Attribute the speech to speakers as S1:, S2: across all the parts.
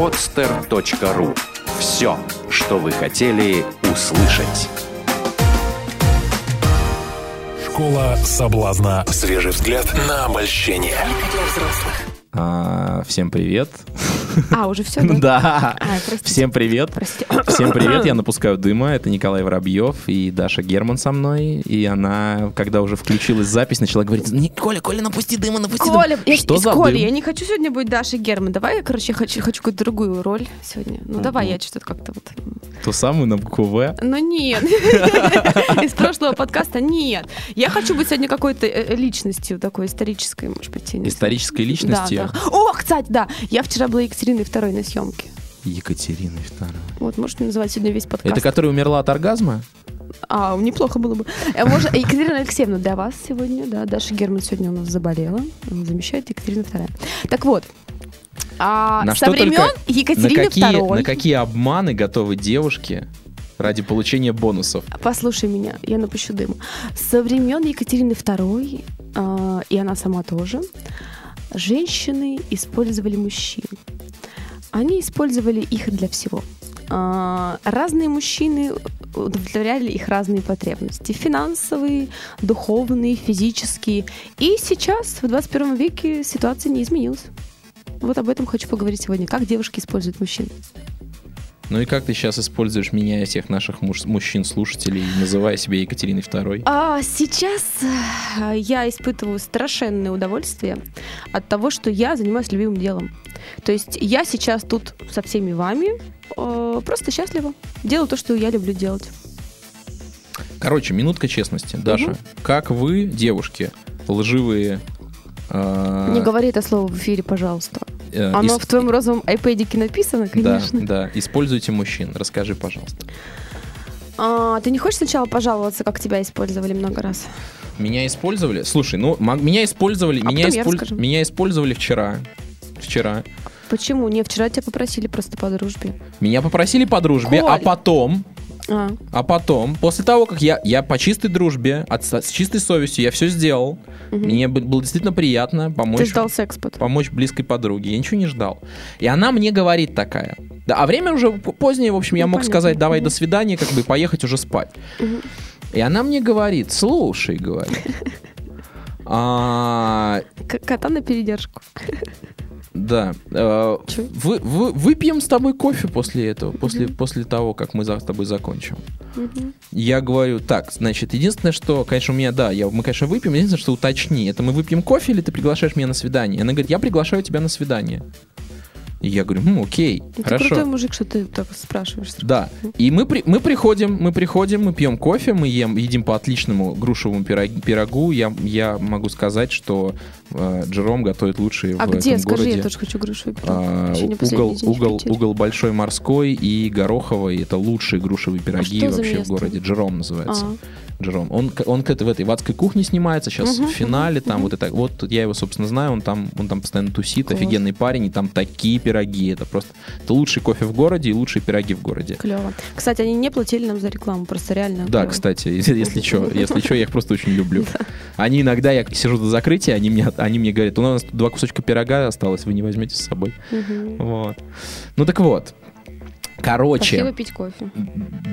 S1: podster.ru. Все, что вы хотели услышать.
S2: Школа соблазна. Свежий взгляд на обольщение.
S3: А, всем привет.
S4: А, уже все, да?
S3: Да.
S4: А.
S3: Всем привет.
S4: Прости.
S3: Всем привет, я напускаю дыма. Это Николай Воробьев и Даша Герман со мной. И она, когда уже включилась запись, начала говорить, «Не, Коля, Коля, напусти дыма, напусти дыма».
S4: Коля, я,
S3: Что за
S4: Коля,
S3: дым?
S4: я не хочу сегодня быть Дашей Герман. Давай, я, короче, хочу, хочу какую-то другую роль сегодня. Ну, давай, я что-то как-то вот...
S3: Ту самую на букву В.
S4: Ну, нет. Из прошлого подкаста нет. Я хочу быть сегодня какой-то э, личностью такой исторической, может быть. я.
S3: Исторической личностью.
S4: да. Кстати, да. Я вчера была Екатериной второй на съемке.
S3: Екатерина II.
S4: Вот, можете называть сегодня весь подкаст.
S3: Это которая умерла от оргазма?
S4: А, неплохо было бы. Э, Может, Екатерина Алексеевна для вас сегодня, да, Даша Герман сегодня у нас заболела, замещает Екатерина вторая. Так вот, а,
S3: На
S4: со
S3: что
S4: времен
S3: только-
S4: Екатерины
S3: на, какие,
S4: второй.
S3: на какие обманы готовы девушки ради получения бонусов?
S4: Послушай меня, я напущу дыму. Со времен Екатерины второй, а, и она сама тоже, женщины использовали мужчин. Они использовали их для всего. А, Разные мужчины удовлетворяли их разные потребности. Финансовые, духовные, физические. И сейчас, в 21 веке, ситуация не изменилась. Вот об этом хочу поговорить сегодня. Как девушки используют мужчин.
S3: Ну и как ты сейчас используешь меня и всех наших муж- мужчин-слушателей, называя себя Екатериной II?
S4: А сейчас э, я испытываю страшенное удовольствие от того, что я занимаюсь любимым делом. То есть я сейчас тут со всеми вами э, просто счастлива. Делаю то, что я люблю делать.
S3: Короче, минутка честности. Даша, как вы, девушки, лживые... э,
S4: Не говори это слово в эфире, пожалуйста.
S3: Э,
S4: Оно
S3: ис-
S4: в твоем розовом айпэдике написано, конечно.
S3: Да, да. Используйте мужчин. Расскажи, пожалуйста.
S4: А, ты не хочешь сначала пожаловаться, как тебя использовали много раз?
S3: Меня использовали? Слушай, ну, меня использовали...
S4: А
S3: меня,
S4: потом я
S3: исполь-
S4: расскажу.
S3: меня использовали вчера. Вчера.
S4: Почему? Не, вчера тебя попросили просто по дружбе.
S3: Меня попросили по дружбе, а
S4: Коль.
S3: потом...
S4: А,
S3: А потом, после того, как я, я по чистой дружбе, от, с чистой совестью, я все сделал, мне бы- было действительно приятно помочь
S4: ты ждал секс потом.
S3: помочь близкой подруге. Я ничего не ждал. И она мне говорит такая. Да, а время уже позднее, в общем, я
S4: Ну,
S3: мог
S4: понятно.
S3: сказать, давай
S4: Мгм.
S3: до свидания, как бы поехать уже спать. И она мне говорит, слушай, говорит, а,
S4: Кота на передержку.
S3: Да, э,
S4: Чё?
S3: вы, вы- выпьем с тобой кофе после этого, после, после того, как мы за- с тобой закончим.
S4: Мгм.
S3: Я говорю, так, значит, единственное, что, конечно, у меня, да, я, мы, конечно, выпьем, единственное, что уточни, это мы выпьем кофе или ты приглашаешь меня на свидание? Она говорит, я приглашаю тебя на свидание. И я говорю, ну, окей,
S4: Ты
S3: хорошо.
S4: крутой мужик, что ты так спрашиваешь.
S3: Да. И мы, при, мы приходим, мы приходим, мы пьем кофе, мы ем, едим по отличному грушевому пирог- пирогу. Я, я могу сказать, что э, Джером готовит лучшие
S4: А
S3: в
S4: где?
S3: этом
S4: Скажи,
S3: городе.
S4: я тоже хочу грушу выпить.
S3: А, угол, угол, угол Большой Морской и Гороховой. Это лучшие грушевые пироги
S4: А
S3: вообще в городе. Джером называется.
S4: А.
S3: Джером. Он, он в этой в адской кухне снимается сейчас
S4: Мгм,
S3: в финале. Там
S4: мгм.
S3: вот это. Вот я его, собственно, знаю. Он там, он там постоянно тусит.
S4: Класс.
S3: Офигенный парень. И там такие пироги. Это просто это лучший кофе в городе и лучшие пироги в городе.
S4: Клево. Кстати, они не платили нам за рекламу, просто реально.
S3: Да,
S4: клево.
S3: кстати, если, что, если что, я их просто очень люблю. Они иногда, я сижу до закрытия, они мне, они мне говорят, у нас тут два кусочка пирога осталось, вы не возьмете с собой. Вот. Ну так вот.
S4: Пошли
S3: Короче,
S4: выпить кофе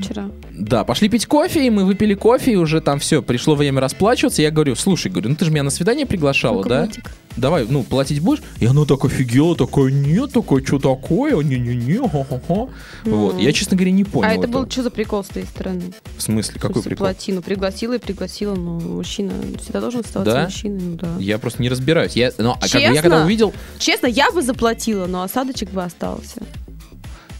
S4: вчера.
S3: да, пошли пить кофе, и мы выпили кофе, и уже там все, пришло время расплачиваться. Я говорю, слушай, говорю, ну ты же меня на свидание приглашала,
S4: Ну-ка,
S3: да? Давай, ну, платить будешь? И она так офигела, такая, нет, такое, что такое? Не-не-не, ха-ха-ха. Вот,
S4: Мгм.
S3: я, честно говоря, не понял
S4: А это
S3: этого.
S4: был что за прикол с твоей стороны?
S3: В смысле,
S4: В
S3: какой
S4: смысле,
S3: прикол?
S4: Плати. Ну, пригласила и пригласила, но мужчина всегда должен оставаться
S3: Да?
S4: мужчиной, ну да.
S3: Я просто не разбираюсь. Я, ну, а как я
S4: Честно?
S3: когда увидел,
S4: Честно, я бы заплатила, но осадочек бы остался.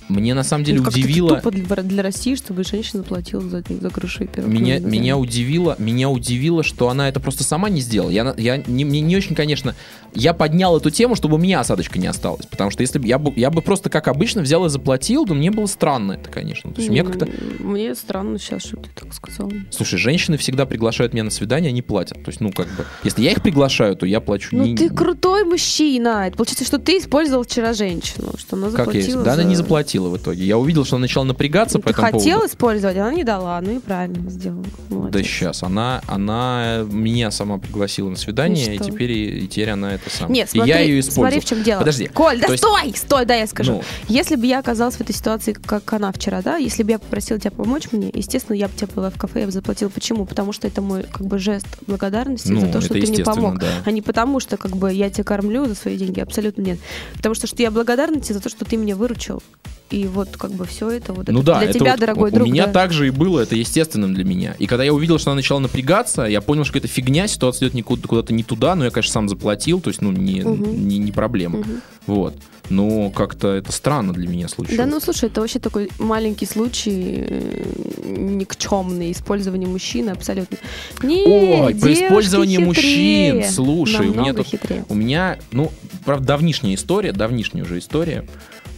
S3: Мне на самом деле
S4: Ну,
S3: удивило...
S4: тупо для, России, чтобы женщина платила за, за и пирог.
S3: Меня,
S4: Ну,
S3: меня удивило, меня удивило, что она это просто сама не сделала. Я, я не, мне не очень, конечно, я поднял эту тему, чтобы у меня осадочка не осталась, потому что если бы я бы, я бы просто как обычно взял и заплатил, то мне было странно это, конечно. То есть мне
S4: Ну,
S3: как-то,
S4: Мне странно сейчас, что ты так сказал.
S3: слушай, женщины всегда приглашают меня на свидание, они платят. То есть, ну как бы, если я их приглашаю, то я плачу.
S4: Ну
S3: не-
S4: ты крутой мужчина. Это получается, что ты использовал вчера женщину, что она
S3: Как я?
S4: заплатила
S3: Да, она не заплатила. Заплатила в итоге. Я увидел, что она начала напрягаться
S4: Ну,
S3: по
S4: Ты
S3: этому
S4: хотел
S3: поводу.
S4: использовать, она не дала. Ну и правильно сделала.
S3: Да
S4: Молодец.
S3: сейчас. Она, она меня сама пригласила на свидание,
S4: И
S3: и, теперь, и теперь она это сама.
S4: Нет,
S3: и
S4: смотри,
S3: я ее использую.
S4: смотри, в чем дело.
S3: Подожди.
S4: Коль, да
S3: То есть-
S4: стой, стой, да, я скажу.
S3: Ну.
S4: Если бы я оказалась в этой ситуации, как она вчера, да, если бы я попросила тебя помочь мне, естественно, я бы тебя была в кафе, я бы заплатила. Почему? Потому что это мой как бы жест благодарности
S3: Ну,
S4: за то, что ты мне помог.
S3: да.
S4: А не потому, что как бы я тебя кормлю за свои деньги. Абсолютно нет. Потому что, что я благодарна тебе за то, что ты меня выручил. И вот как бы все это вот
S3: Ну
S4: это
S3: да,
S4: для
S3: это
S4: тебя,
S3: вот
S4: дорогой
S3: у
S4: друг.
S3: меня
S4: да.
S3: так же и было, это естественным для меня. И когда я увидел, что она начала напрягаться, я понял, что это фигня, ситуация идет никуда- куда-то не туда, но я, конечно, сам заплатил, то есть, ну, не,
S4: Мгм.
S3: не, не проблема.
S4: Мгм.
S3: Вот. Но как-то это странно для меня случилось.
S4: Да, ну слушай, это вообще такой маленький случай э, никчемный использование мужчины абсолютно. Не,
S3: Ой, про использование
S4: хитрее.
S3: мужчин. Слушай, у меня
S4: Намного
S3: тут-. У меня, ну, правда, давнишняя история, давнишняя уже история.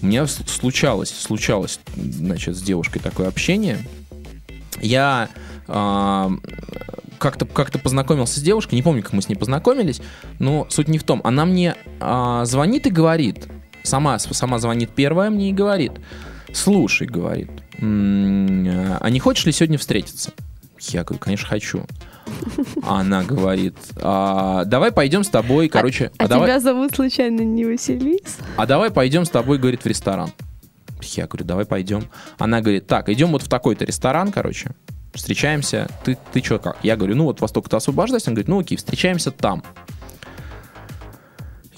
S3: У меня случалось, случалось, значит, с девушкой такое общение. Я а, как-то как познакомился с девушкой, не помню, как мы с ней познакомились, но суть не в том. Она мне а, звонит и говорит, сама, сама звонит первая мне и говорит, слушай, говорит, «м, а не хочешь ли сегодня встретиться? Я говорю, конечно, хочу. Она говорит, «А, давай пойдем с тобой, короче,
S4: А,
S3: а давай,
S4: тебя зовут случайно не Василис?
S3: а давай пойдем с тобой, говорит, в ресторан. Я говорю, давай пойдем. Она говорит, так, идем вот в такой-то ресторан, короче, встречаемся. Ты, ты что, как? Я говорю, ну вот восток-то освобождайся. Она говорит, ну окей, встречаемся там.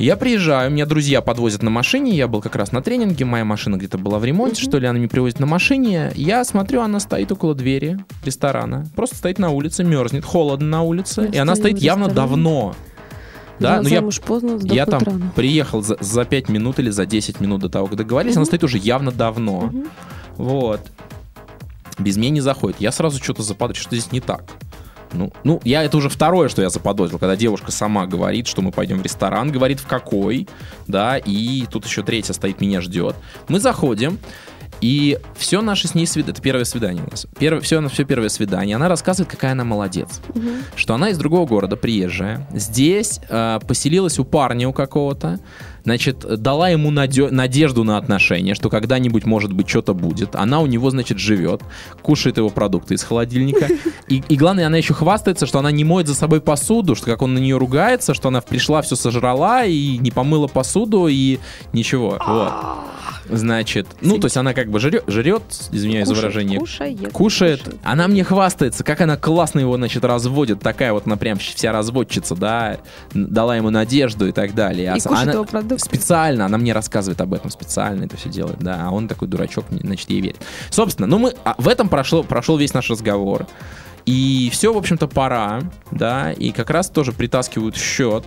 S3: Я приезжаю, меня друзья подвозят на машине, я был как раз на тренинге, моя машина где-то была в ремонте, что ли, она меня привозит на машине. Я смотрю, она стоит около двери ресторана, просто стоит на улице, мерзнет, холодно на улице,
S4: Я
S3: и она стоит явно давно. Да, ну я
S4: замуж поздно, сдохнуть
S3: я там
S4: рано.
S3: приехал за, за 5 минут или за 10 минут до того, как договорились, она
S4: Мгм.
S3: стоит уже явно давно.
S4: Мгм.
S3: Вот. Без меня не заходит. Я сразу что-то заподозрил, что здесь не так. Ну, ну, я это уже второе, что я заподозрил, когда девушка сама говорит, что мы пойдем в ресторан, говорит в какой, да, и тут еще третья стоит, меня ждет. Мы заходим, и все наше с ней свидание, это первое свидание у нас, первое, все, все первое свидание, она рассказывает, какая она молодец
S4: Мгм.
S3: что она из другого города, приезжая, здесь э, поселилась у парня у какого-то, значит, дала ему надежду на отношения, что когда-нибудь, может быть, что-то будет. Она у него, значит, живет, кушает его продукты из холодильника. И, и главное, она еще хвастается, что она не моет за собой посуду, что как он на нее ругается, что она пришла, все сожрала и не помыла посуду, и ничего. Вот. Значит, ну, то есть она как бы жрет, жрет извиняюсь за
S4: Кушает,
S3: выражение,
S4: Кушает.
S3: кушает. Она мне хвастается, как она классно его, значит, разводит. Такая вот, она прям вся разводчица, да, дала ему надежду и так далее.
S4: И
S3: А
S4: кушает
S3: она
S4: его продукты.
S3: специально, она мне рассказывает об этом, специально это все делает, да, а он такой дурачок, значит, ей верит. Собственно, ну мы, а в этом прошло, прошел весь наш разговор. И все, в общем-то, пора, да, и как раз тоже притаскивают счет.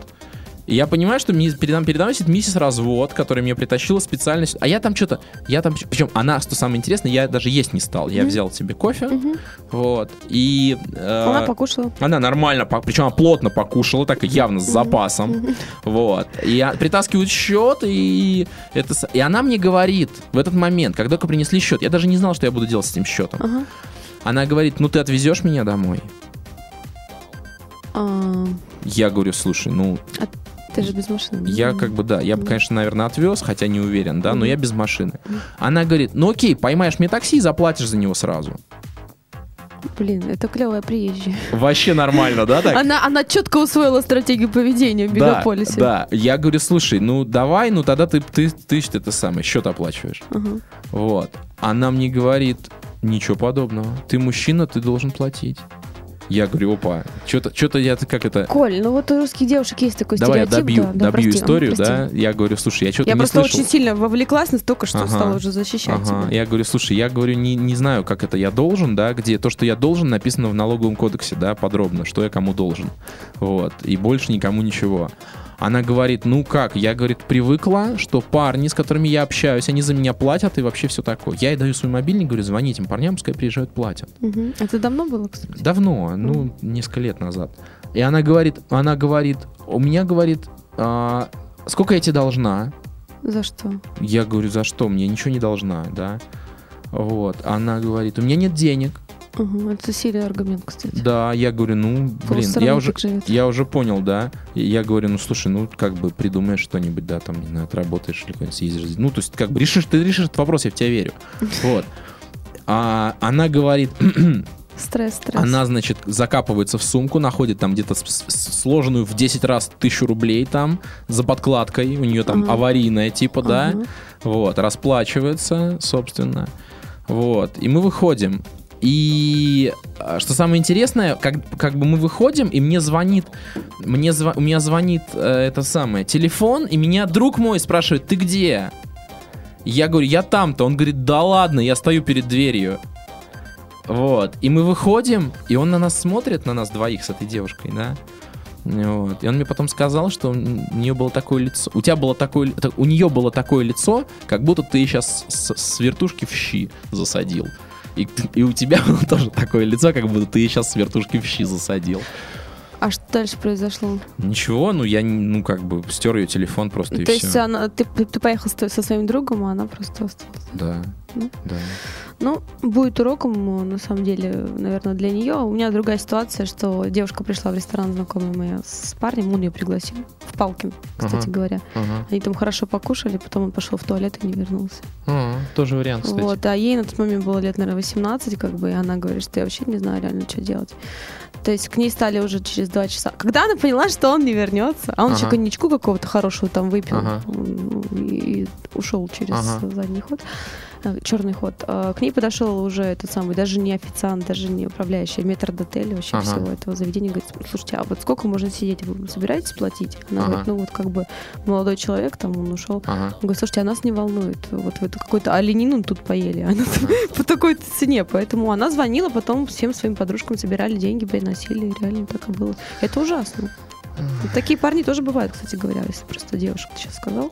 S3: И я понимаю, что ми- передо, передо мной сидит миссис Развод, которая мне притащила специально... А я там что-то... Я там... Причем она, что самое интересное, я даже есть не стал. Я взял себе кофе,
S4: Мгм.
S3: вот, и... э,
S4: Она покушала.
S3: она нормально, причем она плотно покушала, так и явно с запасом. Вот. И а- притаскивают счет, и, это, и она мне говорит в этот момент, когда только принесли счет, я даже не знал, что я буду делать с этим счетом.
S4: Ага.
S3: Она говорит, ну ты отвезешь меня домой?
S4: А,
S3: Я говорю, слушай, ну
S4: ты же без машины.
S3: я как бы, да, я бы, конечно, наверное, отвез, хотя не уверен, да, но я без машины. Она говорит, ну окей, поймаешь мне такси и заплатишь за него сразу.
S4: Блин, это клевая приезжая.
S3: Вообще нормально, да, так?
S4: Она, она четко усвоила стратегию поведения в
S3: Да,
S4: мегаполисе.
S3: да. Я говорю, слушай, ну давай, ну тогда ты, ты, ты, ты это самое, счет оплачиваешь.
S4: Ага.
S3: Вот. Она мне говорит, ничего подобного. Ты мужчина, ты должен платить. Я говорю, опа, что-то, я как это...
S4: Коль, ну вот у русских девушек есть такой
S3: Давай я
S4: стереотип.
S3: добью,
S4: да, да,
S3: добью
S4: прости,
S3: историю,
S4: ага,
S3: да.
S4: прости.
S3: Я говорю, слушай, я что-то
S4: Я
S3: не
S4: просто
S3: слышал.
S4: очень сильно вовлеклась настолько, что
S3: Ага.
S4: стала уже защищать
S3: Ага.
S4: тебя.
S3: Я говорю, слушай, я говорю, не, не знаю, как это я должен, да, где то, что я должен, написано в налоговом кодексе, да, подробно, что я кому должен. Вот. И больше никому ничего. Она говорит, ну как, я, говорит, привыкла, что парни, с которыми я общаюсь, они за меня платят и вообще все такое. Я ей даю свой мобильник, говорю, звони этим парням, пускай приезжают, платят.
S4: Мгм. Это давно было, кстати?
S3: Давно, ну, несколько лет назад. И она говорит, она говорит, у меня, говорит, «А, сколько я тебе должна?
S4: За что?
S3: Я говорю, за что? Мне ничего не должна, да. Вот. Она говорит, у меня нет денег.
S4: Ага, это сильный аргумент, кстати.
S3: Да, я говорю, ну, блин, я уже,
S4: живет.
S3: я уже понял, да. Я говорю, ну, слушай, ну, как бы придумаешь что-нибудь, да, там, не знаю, отработаешь или куда-нибудь съездишь. Ну, то есть, как бы решишь, ты решишь этот вопрос, я в тебя верю. Вот. А она говорит,
S4: Стресс, стресс.
S3: она, значит, закапывается в сумку, находит там где-то сложенную в 10 раз тысячу рублей там за подкладкой, у нее там
S4: Ага.
S3: аварийная типа, да,
S4: Ага.
S3: вот, расплачивается, собственно, вот, и мы выходим. И а, что самое интересное, как, как бы мы выходим, и мне звонит, мне зва- у меня звонит э, это самое, телефон, и меня друг мой спрашивает, ты где? Я говорю, я там-то. Он говорит, да ладно, я стою перед дверью. Вот. И мы выходим, и он на нас смотрит, на нас двоих с этой девушкой, да. Вот. И он мне потом сказал, что у нее было такое лицо. У тебя было такое, у нее было такое лицо, как будто ты сейчас с, с вертушки в щи засадил. И, и у тебя тоже такое лицо, как будто ты сейчас с вертушки в щи засадил.
S4: А что дальше произошло?
S3: Ничего, ну я, ну как бы стер ее телефон просто и
S4: То
S3: все.
S4: есть она, ты, ты поехал со своим другом, а она просто осталась.
S3: Да,
S4: Ну.
S3: да.
S4: Ну, будет уроком, на самом деле, наверное, для нее. У меня другая ситуация, что девушка пришла в ресторан, знакомая моя, с парнем, он ее пригласил в Палкин, кстати
S3: Ага.
S4: говоря.
S3: Ага.
S4: Они там хорошо покушали, потом он пошел в туалет и не вернулся.
S3: А, тоже вариант, кстати.
S4: Вот, а ей на тот момент было лет, наверное, 18, как бы, и она говорит, что я вообще не знаю реально, что делать. То есть к ней стали уже через два часа. Когда она поняла, что он не вернется, а он еще
S3: Ага.
S4: коньячку какого-то хорошего там выпил
S3: Ага.
S4: и ушел через
S3: Ага.
S4: задний ход, черный ход. А К ней подошел уже этот самый, даже не официант, даже не управляющий, а метр отеля вообще
S3: Ага.
S4: всего этого заведения. Говорит, слушайте, а вот сколько можно сидеть? Вы собираетесь платить? Она
S3: Ага.
S4: говорит, ну вот как бы молодой человек, там он ушел.
S3: Ага.
S4: Он говорит, слушайте, а нас не волнует. Вот вы какой-то оленину тут поели, а по такой цене. Поэтому она звонила, потом всем своим подружкам собирали деньги, приносили. Реально так и было. Это ужасно. Такие парни тоже бывают, кстати говоря, если просто девушка сейчас сказал.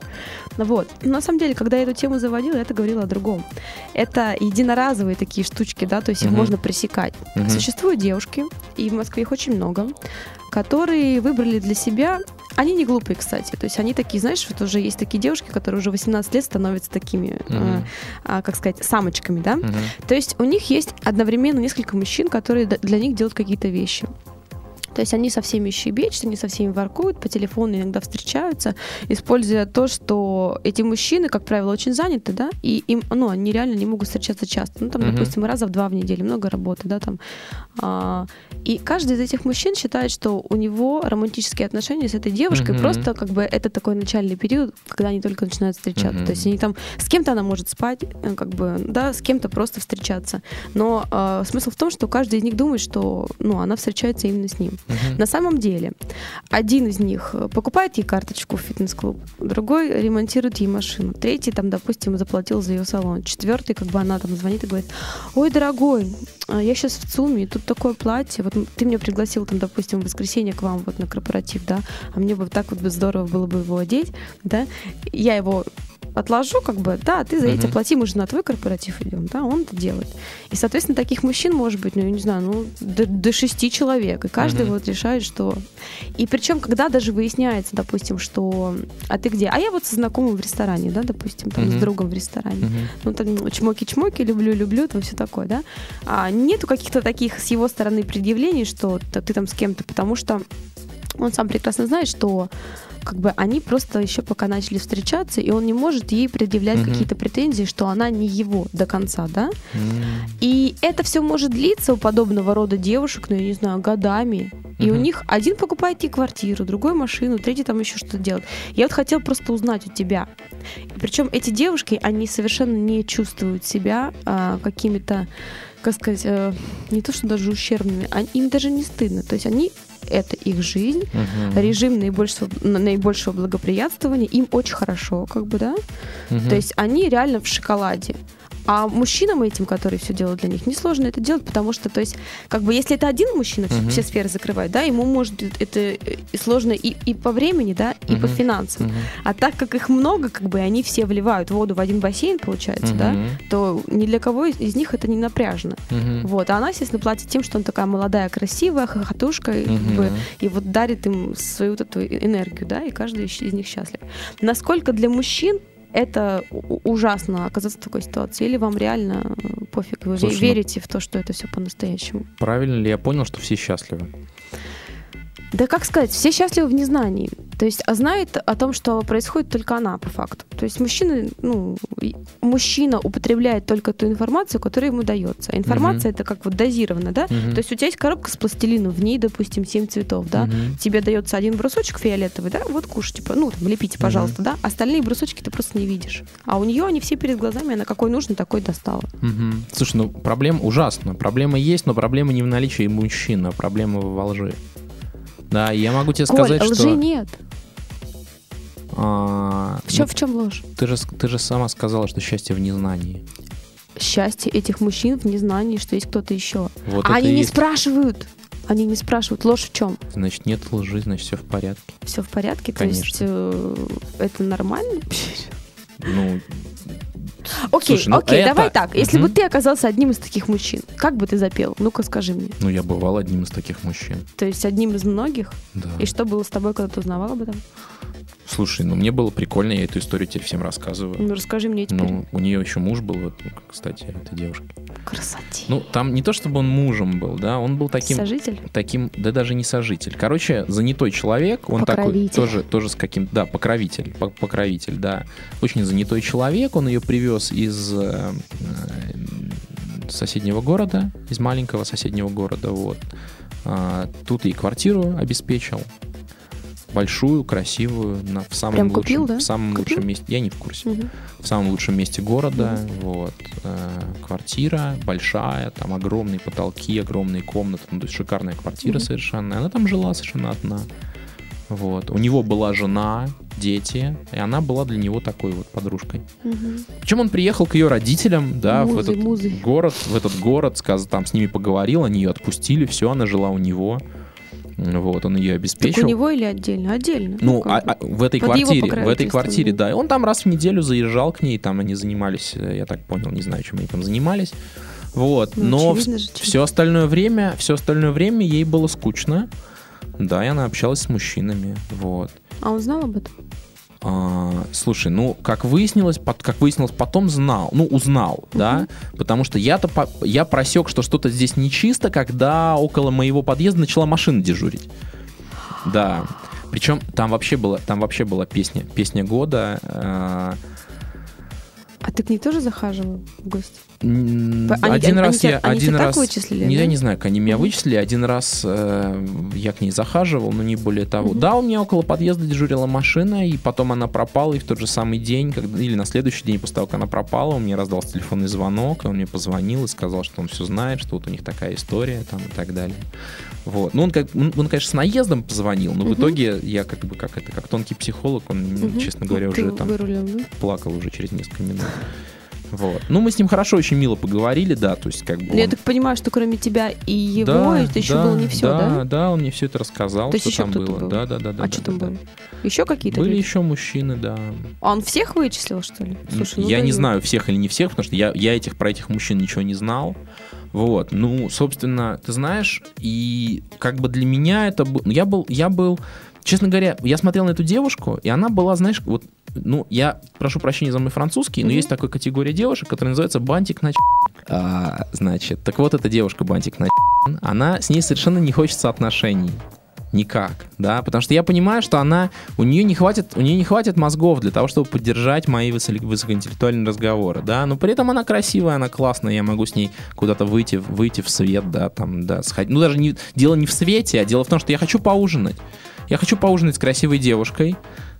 S4: Ну Вот. Но на самом деле, когда я эту тему заводила, я это говорила о другом. Это единоразовые такие штучки, да, то есть их
S3: Мгм.
S4: можно пресекать.
S3: Мгм.
S4: Существуют девушки, и в Москве их очень много, которые выбрали для себя они не глупые, кстати. То есть они такие, знаешь, вот уже есть такие девушки, которые уже 18 лет становятся такими, э,
S3: Мгм.
S4: а, как сказать, самочками, да?
S3: Мгм.
S4: То есть у них есть одновременно несколько мужчин, которые для них делают какие-то вещи. То есть они со всеми щебечут, они со всеми воркуют, по телефону иногда встречаются, используя то, что эти мужчины, как правило, очень заняты, да, и им, ну, они реально не могут встречаться часто. Ну, там,
S3: Мгм.
S4: допустим, раза в два в неделю, много работы, да, там. А, и каждый из этих мужчин считает, что у него романтические отношения с этой девушкой,
S3: Мгм.
S4: просто как бы это такой начальный период, когда они только начинают встречаться.
S3: Мгм.
S4: То есть они там с кем-то она может спать, э, как бы, да, с кем-то просто встречаться. Но э, смысл в том, что каждый из них думает, что ну, она встречается именно с ним.
S3: Мгм.
S4: На самом деле, один из них э, покупает ей карточку в фитнес-клуб, другой ремонтирует ей машину, третий, там, допустим, заплатил за ее салон, четвертый, как бы она там звонит и говорит, ой, дорогой, а я сейчас в ЦУМе, и тут такое платье, вот ты меня пригласил, там, допустим, в воскресенье к вам вот на корпоратив, да, а мне бы так вот бы здорово было бы его одеть, да, я его отложу, как бы, да, ты за эти
S3: Мгм.
S4: плати, мы же на твой корпоратив идем, да, он это делает. И, соответственно, таких мужчин может быть, ну, я не знаю, ну, до, до шести человек, и каждый вот решает, что... И причем, когда даже выясняется, допустим, что... А ты где? А я вот со знакомым в ресторане, да, допустим, там, с другом в ресторане. Ну, там, чмоки-чмоки, люблю-люблю, там все такое, да. А нету каких-то таких с его стороны предъявлений, что ты там с кем-то, потому что он сам прекрасно знает, что как бы они просто еще пока начали встречаться, и он не может ей предъявлять
S3: Мгм.
S4: какие-то претензии, что она не его до конца, да.
S3: М.
S4: И это все может длиться у подобного рода девушек, ну, я не знаю, годами. И у
S3: Мгм.
S4: них один покупает ей квартиру, другой машину, третий там еще что-то делает. Я вот хотела просто узнать у тебя. Причем эти девушки, они совершенно не чувствуют себя а, какими-то, как сказать, э, не то что даже ущербными, а им даже не стыдно. То есть они это их жизнь,
S3: Мгм.
S4: режим наибольшего, наибольшего благоприятствования, им очень хорошо, как бы, да.
S3: Мгм.
S4: То есть они реально в шоколаде. А мужчинам этим, которые все делают для них, несложно это делать, потому что, то есть, как бы, если это один мужчина все-
S3: Мгм.
S4: все сферы закрывает, да, ему может это э, сложно и, и по времени, да, и по
S3: Мгм.
S4: финансам.
S3: Мгм.
S4: А так как их много, как бы, и они все вливают воду в один бассейн, получается, да,
S3: Мгм.
S4: то ни для кого из из них это не напряжно.
S3: Мгм.
S4: Вот, а она, естественно, платит тем, что она такая молодая, красивая, хохотушка, и, как бы, и вот дарит им свою вот эту энергию, да, и каждый из них счастлив. Насколько для мужчин это ужасно оказаться в такой ситуации, или вам реально э, пофиг, вы
S3: Слушай, ну-
S4: верите в то, что это все по-настоящему?
S3: Правильно ли я понял, что все счастливы?
S4: Да как сказать, все счастливы в незнании. То есть, а знает о том, что происходит только она, по факту. То есть мужчина, ну, мужчина употребляет только ту информацию, которая ему дается. А Информация это как вот дозировано, да?
S3: Мгм.
S4: То есть у тебя есть коробка с пластилином, в ней, допустим, 7 цветов, да?
S3: Мгм.
S4: Тебе дается один брусочек фиолетовый, да, вот кушайте, ну, там, лепите, пожалуйста, да, остальные брусочки ты просто не видишь. А у нее они все перед глазами, она какой нужно, такой достала.
S3: Мгм. Слушай, ну проблема ужасна. Проблема есть, но проблема не в наличии мужчин, а проблема во лжи. Да, я могу тебе
S4: Коль,
S3: сказать,
S4: лжи
S3: что...
S4: нет.
S3: А,
S4: В чем,
S3: ну,
S4: в чем ложь?
S3: ты, же, ты же сама сказала, что счастье в незнании.
S4: Счастье этих мужчин в незнании, что есть кто-то еще.
S3: Вот
S4: А они не
S3: есть.
S4: спрашивают. Они не спрашивают, ложь в чем?
S3: Значит, нет лжи, значит, все в порядке.
S4: Все в порядке? То есть
S3: Конечно.
S4: э, это нормально?
S3: Ну,
S4: Окей,
S3: Слушай, ну
S4: окей,
S3: это-
S4: давай так. Если бы
S3: Мгм.
S4: ты оказался одним из таких мужчин, как бы ты запел? Ну-ка скажи мне.
S3: ну, я бывал одним из таких мужчин.
S4: То есть одним из многих?
S3: Да.
S4: И что было с тобой, когда ты узнавал об этом?
S3: Слушай, ну мне было прикольно, я эту историю теперь всем рассказываю.
S4: Ну расскажи мне теперь.
S3: Ну, у нее еще муж был, вот, кстати, этой девушки.
S4: Красоте.
S3: Ну, там не то, чтобы он мужем был, да, он был таким...
S4: Сожитель?
S3: таким, да даже не сожитель. Короче, занятой человек, он такой тоже, тоже с каким, да, покровитель, по- покровитель, да, очень занятой человек. Он ее привез из э, э, соседнего города, из маленького соседнего города, вот. А, тут ей квартиру обеспечил. Большую, красивую, на, в самом
S4: Прям
S3: лучшем,
S4: купил, да?
S3: в самом
S4: Купил?
S3: лучшем месте. Я не в курсе
S4: Мгм.
S3: в самом лучшем месте города. Вот. Э, квартира большая, там огромные потолки, огромные комнаты. Ну, то есть шикарная квартира
S4: Мгм.
S3: совершенно. Она там жила совершенно одна. Вот. У него была жена, дети, и она была для него такой вот подружкой.
S4: Мгм.
S3: Причем он приехал к ее родителям, да, в
S4: Музой,
S3: этот
S4: музой.
S3: город, в этот город, сказ, там с ними поговорил, они ее отпустили, все, она жила у него. Вот, он ее
S4: Так
S3: обеспечил.
S4: у него или отдельно? Отдельно.
S3: Ну,
S4: как
S3: а- а в этой
S4: Под
S3: квартире, в этой квартире,
S4: да.
S3: И он там раз в неделю заезжал к ней, там они занимались, э, я так понял, не знаю, чем они там занимались. Вот,
S4: Ну,
S3: но
S4: очевидно чем.
S3: все остальное время, все остальное время ей было скучно. Да, и она общалась с мужчинами, вот.
S4: А он знал об этом?
S3: А, слушай, ну, как выяснилось, пот- как выяснилось, потом знал, ну, узнал, да, потому что я-то, по- я просек, что что-то здесь нечисто, когда около моего подъезда начала машина дежурить. Да. Причем там вообще была, там вообще была песня, песня года. э,
S4: А ты к ней тоже захаживал в гости? Они-
S3: один
S4: они
S3: раз я,
S4: они
S3: один раз,
S4: вычислили,
S3: не,
S4: да?
S3: я не знаю, как они меня вычислили. Один раз э, я к ней захаживал, но не более того. Да, у меня около подъезда дежурила машина, и потом она пропала, и в тот же самый день, когда, или на следующий день после того, как она пропала, у меня раздался телефонный звонок, и он мне позвонил и сказал, что он все знает, что вот у них такая история там и так далее. Вот. Ну, он, как, он, он, конечно, с наездом позвонил, но в
S4: Мгм.
S3: итоге я как бы как это, как тонкий психолог, он,
S4: Мгм.
S3: честно говоря,
S4: Ты
S3: уже там
S4: вырулил, да?
S3: плакал уже через несколько минут. Вот. Ну, мы с ним хорошо, очень мило поговорили, да, то есть как бы...
S4: Ну, я
S3: он-
S4: так понимаю, что кроме тебя и его,
S3: Да,
S4: это еще
S3: да,
S4: было не все, да?
S3: Да, он мне все это рассказал,
S4: То есть
S3: что
S4: еще
S3: там было.
S4: был?
S3: Да, да, да, да.
S4: а
S3: да,
S4: что там
S3: да,
S4: было?
S3: да.
S4: Еще какие-то
S3: Были
S4: люди?
S3: еще мужчины, да.
S4: А он всех вычислил, что ли? Слушай, ну
S3: я не знаю, всех или не всех, потому что я, я этих, про этих мужчин ничего не знал. Вот, ну, собственно, ты знаешь, и как бы для меня это был... Я был, я был, честно говоря, я смотрел на эту девушку, и она была, знаешь, вот, ну, я прошу прощения за мой французский, но есть такая категория девушек, которая называется бантик на а, Значит, так вот эта девушка бантик на она, с ней совершенно не хочется отношений. Никак, да, потому что я понимаю, что она, у нее не хватит, у нее не хватит мозгов для того, чтобы поддержать мои высоко- высокоинтеллектуальные разговоры, да, но при этом она красивая, она классная, я могу с ней куда-то выйти, выйти в свет, да, там, да, сходить, ну даже не, дело не в свете, а дело в том, что я хочу поужинать, я хочу поужинать с красивой девушкой,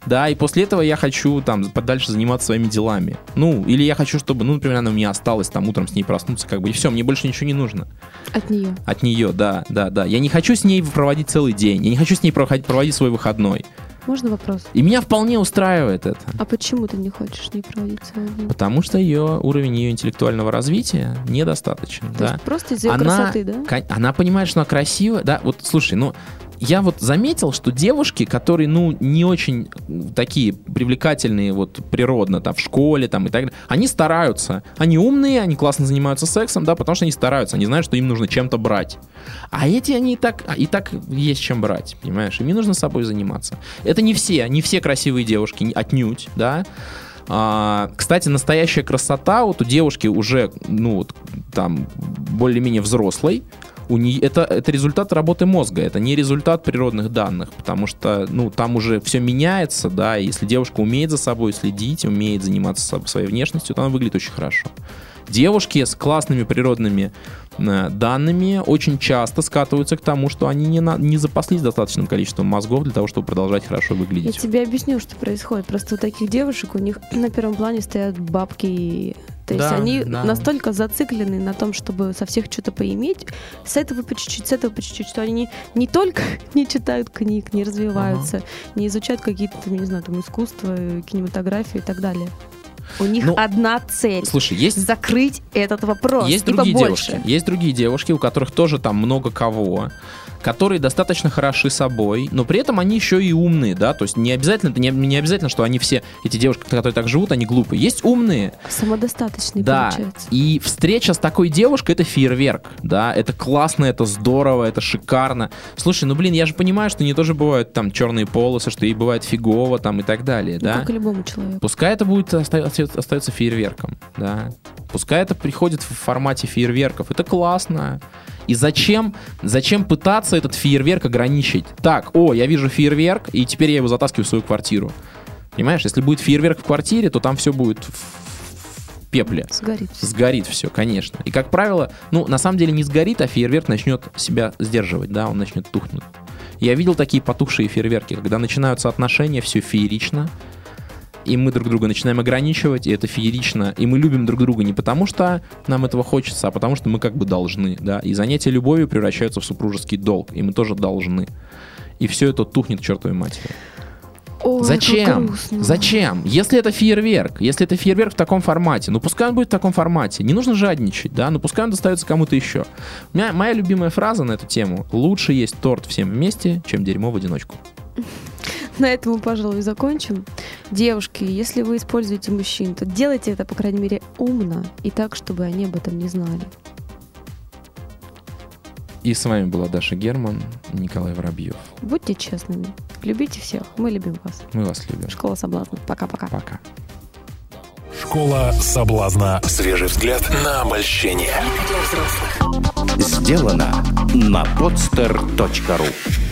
S3: да, и после этого я хочу там подальше заниматься своими делами, ну, или я хочу, чтобы, ну, например, она у меня осталась там утром с ней проснуться, как бы, и все, мне больше ничего не нужно.
S4: От нее.
S3: От нее, да, да, да. Я не хочу с ней проводить целый день. Я не хочу с ней проходить, проводить свой выходной.
S4: Можно вопрос?
S3: И меня вполне устраивает это.
S4: А почему ты не хочешь с ней проводить свой день?
S3: Потому что ее уровень ее интеллектуального развития недостаточен.
S4: То
S3: да.
S4: просто из-за
S3: Она,
S4: красоты, да?
S3: она понимает, что она красивая. Да, вот слушай, ну, я вот заметил, что девушки, которые, ну, не очень такие привлекательные вот природно, там, в школе, там, и так далее, они стараются. Они умные, они классно занимаются сексом, да, потому что они стараются, они знают, что им нужно чем-то брать. А эти, они и так, и так есть чем брать, понимаешь? Им не нужно собой заниматься. Это не все, не все красивые девушки, отнюдь, да. А, кстати, настоящая красота вот у девушки уже, ну, там, более-менее взрослой, у нее, это, это результат работы мозга, это не результат природных данных, потому что, ну, там уже все меняется, да, и если девушка умеет за собой следить, умеет заниматься своей внешностью, то она выглядит очень хорошо. Девушки с классными природными э, данными очень часто скатываются к тому, что они не, на, не запаслись достаточным количеством мозгов для того, чтобы продолжать хорошо
S4: Я
S3: выглядеть.
S4: тебе объясню, что происходит. Просто у таких девушек у них на первом плане стоят бабки. То есть
S3: Да,
S4: они
S3: да.
S4: настолько зациклены на том, чтобы со всех что-то поиметь, с этого по чуть-чуть, с этого по чуть-чуть, что они не, не только не читают книг, не развиваются, не изучают какие-то, не знаю, там, искусство, кинематографию и так далее. У них
S3: Ну,
S4: одна цель.
S3: Слушай, есть
S4: Закрыть этот вопрос.
S3: Есть другие
S4: побольше.
S3: девушки. Есть другие девушки, у которых тоже там много кого, которые достаточно хороши собой, но при этом они еще и умные, да, то есть не обязательно, не, не обязательно, что они все, эти девушки, которые так живут, они глупые. Есть умные,
S4: Самодостаточный
S3: да,
S4: получается.
S3: и встреча с такой девушкой это фейерверк, да, это классно, это здорово, это шикарно. Слушай, ну блин, я же понимаю, что не тоже бывают там черные полосы, что ей бывает фигово там и так далее,
S4: Ну,
S3: да.
S4: как и любому человеку.
S3: Пускай это будет оста- остается, остается фейерверком, да. Пускай это приходит в формате фейерверков. Это классно. И зачем, зачем пытаться этот фейерверк ограничить? Так, о, я вижу фейерверк, и теперь я его затаскиваю в свою квартиру. Понимаешь, если будет фейерверк в квартире, то там все будет в пепле.
S4: Сгорит.
S3: Сгорит все, конечно. И, как правило, ну, на самом деле не сгорит, а фейерверк начнет себя сдерживать, да, он начнет тухнуть. Я видел такие потухшие фейерверки, когда начинаются отношения, все феерично, и мы друг друга начинаем ограничивать, и это феерично, и мы любим друг друга не потому, что нам этого хочется, а потому, что мы как бы должны, да, и занятия любовью превращаются в супружеский долг, и мы тоже должны. И все это тухнет к чертовой матери.
S4: Ой,
S3: Зачем? Зачем? Если это фейерверк, если это фейерверк в таком формате, ну пускай он будет в таком формате. Не нужно жадничать, да, но пускай он достается кому-то еще. У меня моя любимая фраза на эту тему: лучше есть торт всем вместе, чем дерьмо в одиночку.
S4: На этом мы, пожалуй, закончим. Девушки, если вы используете мужчин, то делайте это, по крайней мере, умно и так, чтобы они об этом не знали.
S3: И с вами была Даша Герман, Николай Воробьев.
S4: Будьте честными. Любите всех. Мы любим вас.
S3: Мы вас любим.
S4: Школа соблазна. Пока-пока.
S3: Пока.
S2: Школа соблазна. Свежий взгляд на обольщение.
S1: Сделано на podster.ru